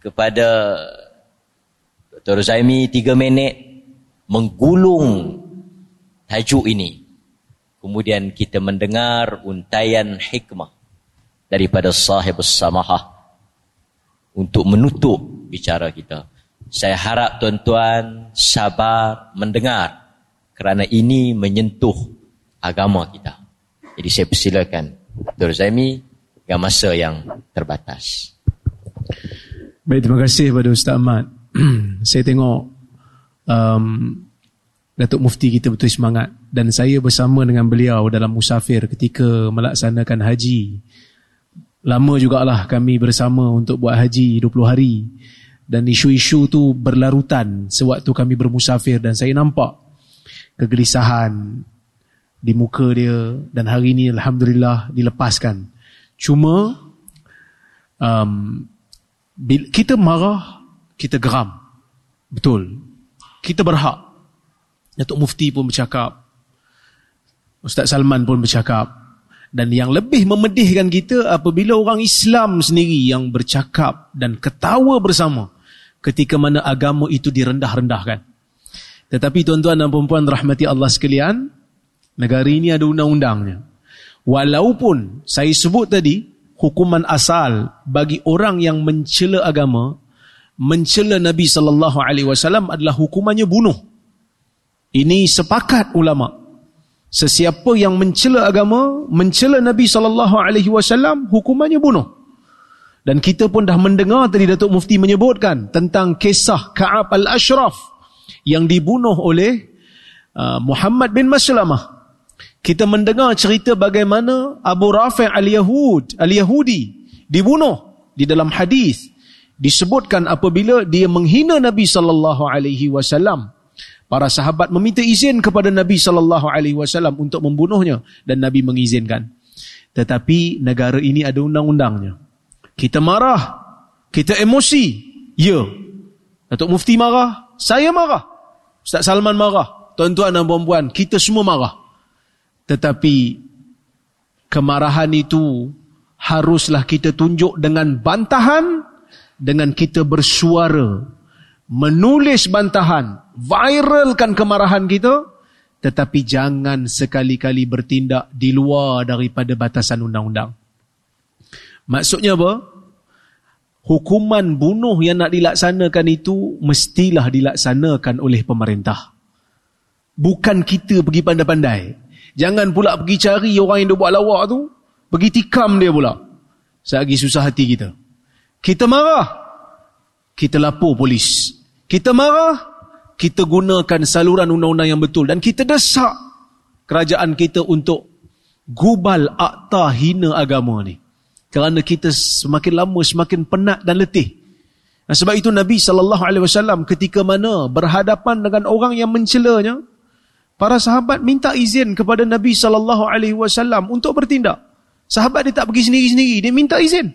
kepada Dr. Zaimi tiga minit menggulung tajuk ini. Kemudian kita mendengar untayan hikmah daripada sahib samahah untuk menutup bicara kita. Saya harap tuan-tuan sabar mendengar kerana ini menyentuh agama kita. Jadi saya persilakan Dr. Zaimi dengan masa yang terbatas. Baik, terima kasih kepada Ustaz Ahmad. saya tengok um, Datuk Mufti kita betul semangat dan saya bersama dengan beliau dalam musafir ketika melaksanakan haji. Lama jugalah kami bersama untuk buat haji 20 hari dan isu-isu tu berlarutan sewaktu kami bermusafir dan saya nampak kegelisahan di muka dia dan hari ini Alhamdulillah dilepaskan. Cuma um, kita marah, kita geram. Betul. Kita berhak. Datuk Mufti pun bercakap. Ustaz Salman pun bercakap. Dan yang lebih memedihkan kita apabila orang Islam sendiri yang bercakap dan ketawa bersama ketika mana agama itu direndah-rendahkan. Tetapi tuan-tuan dan puan-puan rahmati Allah sekalian, negara ini ada undang-undangnya. Walaupun saya sebut tadi hukuman asal bagi orang yang mencela agama, mencela Nabi sallallahu alaihi wasallam adalah hukumannya bunuh. Ini sepakat ulama. Sesiapa yang mencela agama, mencela Nabi sallallahu alaihi wasallam, hukumannya bunuh. Dan kita pun dah mendengar tadi Datuk Mufti menyebutkan tentang kisah Ka'ab al-Ashraf yang dibunuh oleh uh, Muhammad bin Maslamah kita mendengar cerita bagaimana Abu Rafi' al-Yahud, al-Yahudi dibunuh di dalam hadis. Disebutkan apabila dia menghina Nabi sallallahu alaihi wasallam. Para sahabat meminta izin kepada Nabi sallallahu alaihi wasallam untuk membunuhnya dan Nabi mengizinkan. Tetapi negara ini ada undang-undangnya. Kita marah kita emosi. Ya. Datuk Mufti marah saya marah. Ustaz Salman marah. Tuan-tuan dan puan-puan kita semua marah tetapi kemarahan itu haruslah kita tunjuk dengan bantahan dengan kita bersuara menulis bantahan viralkan kemarahan kita tetapi jangan sekali-kali bertindak di luar daripada batasan undang-undang. Maksudnya apa? Hukuman bunuh yang nak dilaksanakan itu mestilah dilaksanakan oleh pemerintah. Bukan kita pergi pandai-pandai Jangan pula pergi cari orang yang dia buat lawak tu. Pergi tikam dia pula. Selagi susah hati kita. Kita marah. Kita lapor polis. Kita marah. Kita gunakan saluran undang-undang yang betul. Dan kita desak kerajaan kita untuk gubal akta hina agama ni. Kerana kita semakin lama semakin penat dan letih. Dan sebab itu Nabi SAW ketika mana berhadapan dengan orang yang mencelanya, Para sahabat minta izin kepada Nabi sallallahu alaihi wasallam untuk bertindak. Sahabat dia tak pergi sendiri-sendiri, dia minta izin.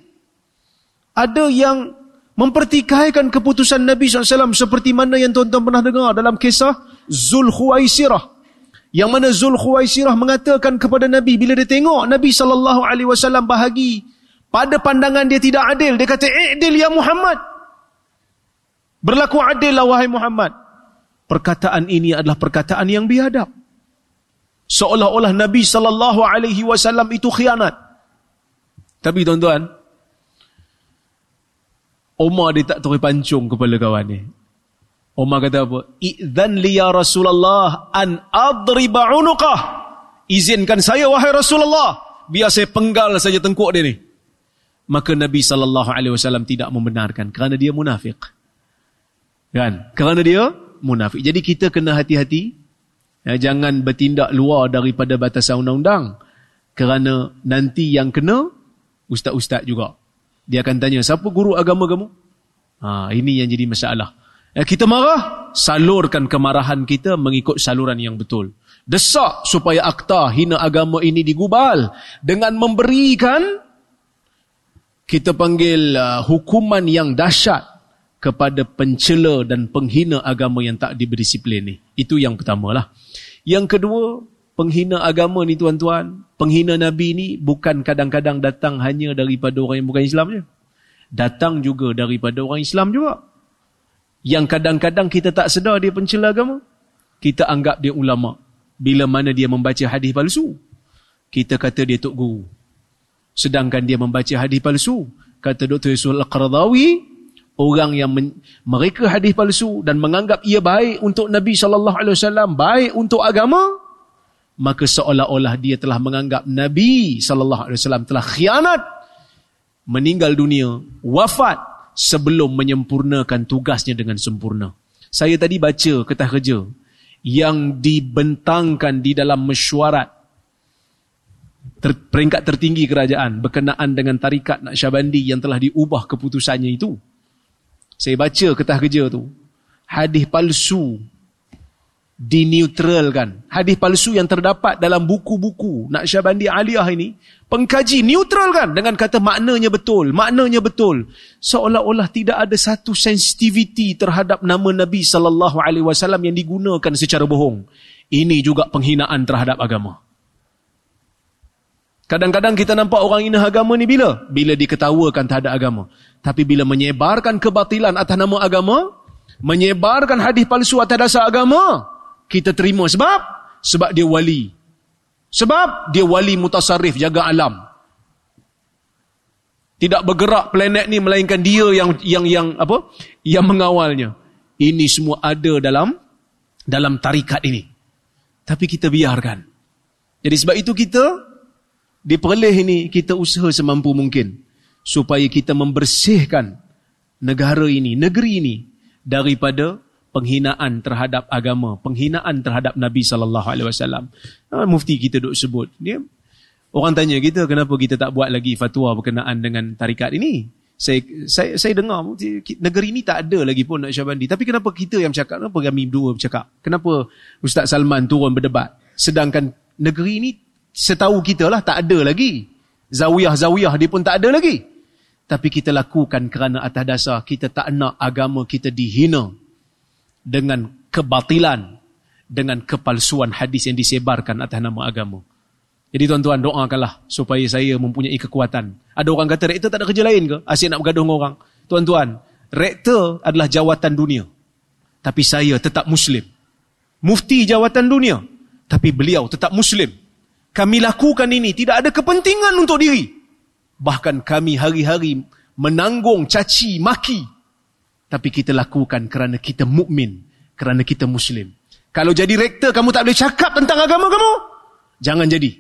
Ada yang mempertikaikan keputusan Nabi SAW seperti mana yang tuan-tuan pernah dengar dalam kisah Zul Khuwaisirah. Yang mana Zul Khuwaisirah mengatakan kepada Nabi bila dia tengok Nabi SAW bahagi pada pandangan dia tidak adil. Dia kata, I'dil ya Muhammad. Berlaku adil lah wahai Muhammad perkataan ini adalah perkataan yang biadab. Seolah-olah Nabi sallallahu alaihi wasallam itu khianat. Tapi tuan-tuan, Umar dia tak terus pancung kepala kawan ni. Umar kata apa? Idzan li ya Rasulullah an adriba unuqah. Izinkan saya wahai Rasulullah, biar saya penggal saja tengkuk dia ni. Maka Nabi sallallahu alaihi wasallam tidak membenarkan kerana dia munafik. Kan? Kerana dia munafik. Jadi kita kena hati-hati. Ya, jangan bertindak luar daripada batasan undang-undang. Kerana nanti yang kena, ustaz-ustaz juga. Dia akan tanya, siapa guru agama kamu? Ha, ini yang jadi masalah. Ya, kita marah, salurkan kemarahan kita mengikut saluran yang betul. Desak supaya akta hina agama ini digubal. Dengan memberikan, kita panggil uh, hukuman yang dahsyat kepada pencela dan penghina agama yang tak diberi disiplin ni. Itu yang pertama lah. Yang kedua, penghina agama ni tuan-tuan, penghina Nabi ni bukan kadang-kadang datang hanya daripada orang yang bukan Islam je. datang juga daripada orang Islam juga. Yang kadang-kadang kita tak sedar dia pencela agama. Kita anggap dia ulama. Bila mana dia membaca hadis palsu. Kita kata dia tok guru. Sedangkan dia membaca hadis palsu. Kata Dr. Yusuf Al-Qaradawi, orang yang men- mereka hadis palsu dan menganggap ia baik untuk Nabi SAW, baik untuk agama, maka seolah-olah dia telah menganggap Nabi SAW telah khianat, meninggal dunia, wafat sebelum menyempurnakan tugasnya dengan sempurna. Saya tadi baca ketah kerja yang dibentangkan di dalam mesyuarat ter, peringkat tertinggi kerajaan berkenaan dengan tarikat Naqsyabandi yang telah diubah keputusannya itu. Saya baca ketah kerja tu. Hadis palsu dineutralkan. Hadis palsu yang terdapat dalam buku-buku Naqsyabandi Aliyah ini, pengkaji neutralkan dengan kata maknanya betul, maknanya betul. Seolah-olah tidak ada satu sensitiviti terhadap nama Nabi sallallahu alaihi wasallam yang digunakan secara bohong. Ini juga penghinaan terhadap agama. Kadang-kadang kita nampak orang ini agama ni bila? Bila diketawakan terhadap agama. Tapi bila menyebarkan kebatilan atas nama agama, menyebarkan hadis palsu atas dasar agama, kita terima. Sebab? Sebab dia wali. Sebab dia wali mutasarrif, jaga alam. Tidak bergerak planet ni melainkan dia yang yang yang apa? Yang mengawalnya. Ini semua ada dalam dalam tarikat ini. Tapi kita biarkan. Jadi sebab itu kita di perleh ini kita usaha semampu mungkin supaya kita membersihkan negara ini, negeri ini daripada penghinaan terhadap agama, penghinaan terhadap Nabi sallallahu alaihi wasallam. Ah, mufti kita duk sebut, dia orang tanya kita kenapa kita tak buat lagi fatwa berkenaan dengan tarikat ini? Saya saya saya dengar negeri ini tak ada lagi pun nak syabandi. Tapi kenapa kita yang bercakap? Kenapa kami dua bercakap? Kenapa Ustaz Salman turun berdebat? Sedangkan negeri ini setahu kita lah tak ada lagi. Zawiyah-zawiyah dia pun tak ada lagi. Tapi kita lakukan kerana atas dasar kita tak nak agama kita dihina dengan kebatilan, dengan kepalsuan hadis yang disebarkan atas nama agama. Jadi tuan-tuan doakanlah supaya saya mempunyai kekuatan. Ada orang kata rektor tak ada kerja lain ke? Asyik nak bergaduh dengan orang. Tuan-tuan, rektor adalah jawatan dunia. Tapi saya tetap Muslim. Mufti jawatan dunia. Tapi beliau tetap Muslim kami lakukan ini tidak ada kepentingan untuk diri. Bahkan kami hari-hari menanggung caci maki. Tapi kita lakukan kerana kita mukmin, kerana kita muslim. Kalau jadi rektor kamu tak boleh cakap tentang agama kamu, jangan jadi.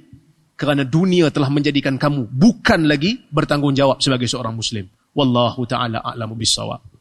Kerana dunia telah menjadikan kamu bukan lagi bertanggungjawab sebagai seorang muslim. Wallahu taala a'lamu bissawab.